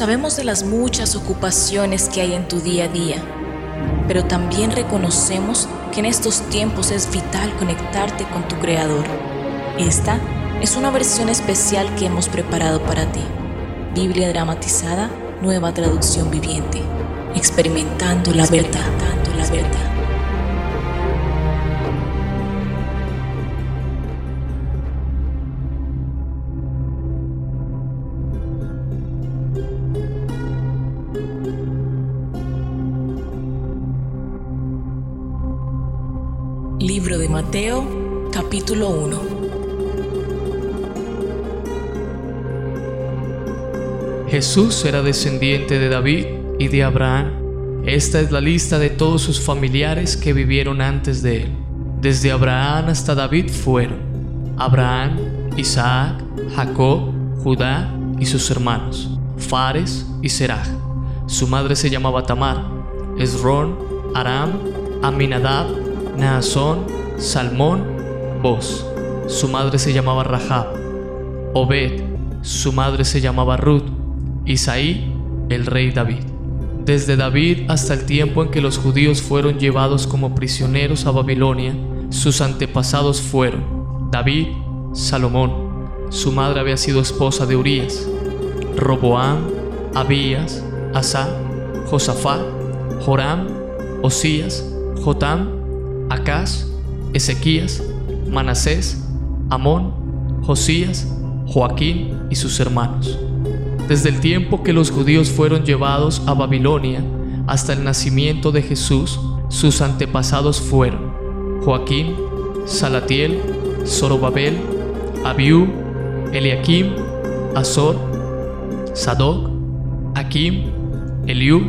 Sabemos de las muchas ocupaciones que hay en tu día a día, pero también reconocemos que en estos tiempos es vital conectarte con tu Creador. Esta es una versión especial que hemos preparado para ti. Biblia dramatizada, nueva traducción viviente, experimentando la verdad. Libro de Mateo, capítulo 1. Jesús era descendiente de David y de Abraham. Esta es la lista de todos sus familiares que vivieron antes de él. Desde Abraham hasta David fueron Abraham, Isaac, Jacob, Judá y sus hermanos, Fares y Seraj. Su madre se llamaba Tamar, Esrón, Aram, Aminadab Naasón, Salmón, Boz. Su madre se llamaba Rahab. Obed, su madre se llamaba Ruth. Isaí, el rey David. Desde David hasta el tiempo en que los judíos fueron llevados como prisioneros a Babilonia, sus antepasados fueron David, Salomón. Su madre había sido esposa de Urías, Roboam, Abías, Asa, Josafat, Joram, Osías, Jotam Acaz, Ezequías, Manasés, Amón, Josías, Joaquín y sus hermanos. Desde el tiempo que los judíos fueron llevados a Babilonia hasta el nacimiento de Jesús, sus antepasados fueron Joaquín, Salatiel, Zorobabel, Abiú, Eliakim, Azor, Sadoc, Akim, Eliú,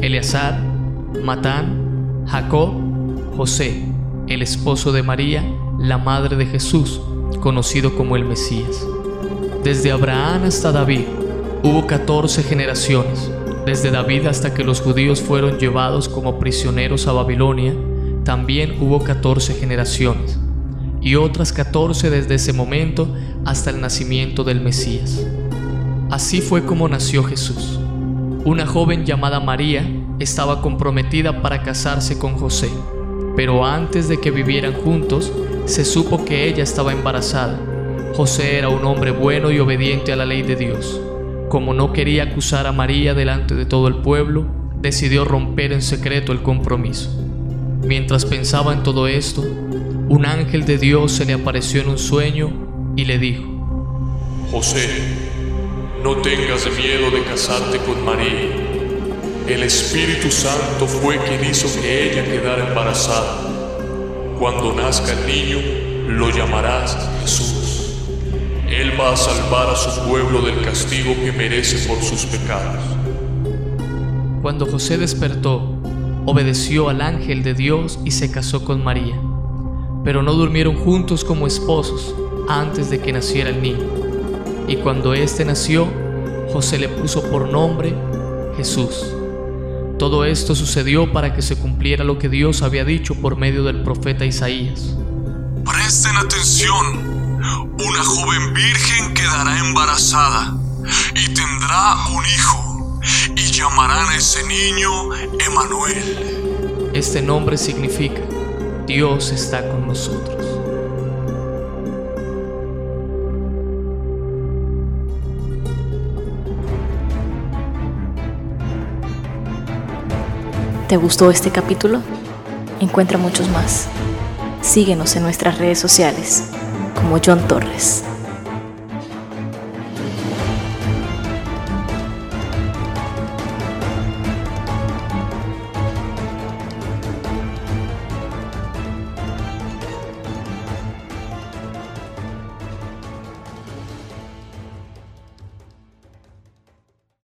Eleazar, Matán, Jacob, José, el esposo de María, la madre de Jesús, conocido como el Mesías. Desde Abraham hasta David hubo 14 generaciones. Desde David hasta que los judíos fueron llevados como prisioneros a Babilonia, también hubo 14 generaciones. Y otras 14 desde ese momento hasta el nacimiento del Mesías. Así fue como nació Jesús. Una joven llamada María estaba comprometida para casarse con José pero antes de que vivieran juntos, se supo que ella estaba embarazada. José era un hombre bueno y obediente a la ley de Dios. Como no quería acusar a María delante de todo el pueblo, decidió romper en secreto el compromiso. Mientras pensaba en todo esto, un ángel de Dios se le apareció en un sueño y le dijo, José, no tengas miedo de casarte con María el Espíritu Santo fue quien hizo que ella quedara embarazada. Cuando nazca el niño, lo llamarás Jesús. Él va a salvar a su pueblo del castigo que merece por sus pecados. Cuando José despertó, obedeció al ángel de Dios y se casó con María. Pero no durmieron juntos como esposos antes de que naciera el niño. Y cuando éste nació, José le puso por nombre Jesús todo esto sucedió para que se cumpliera lo que Dios había dicho por medio del profeta Isaías. Presten atención, una joven virgen quedará embarazada y tendrá un hijo y llamarán a ese niño Emanuel. Este nombre significa Dios está con nosotros. ¿Te gustó este capítulo? Encuentra muchos más. Síguenos en nuestras redes sociales como John Torres.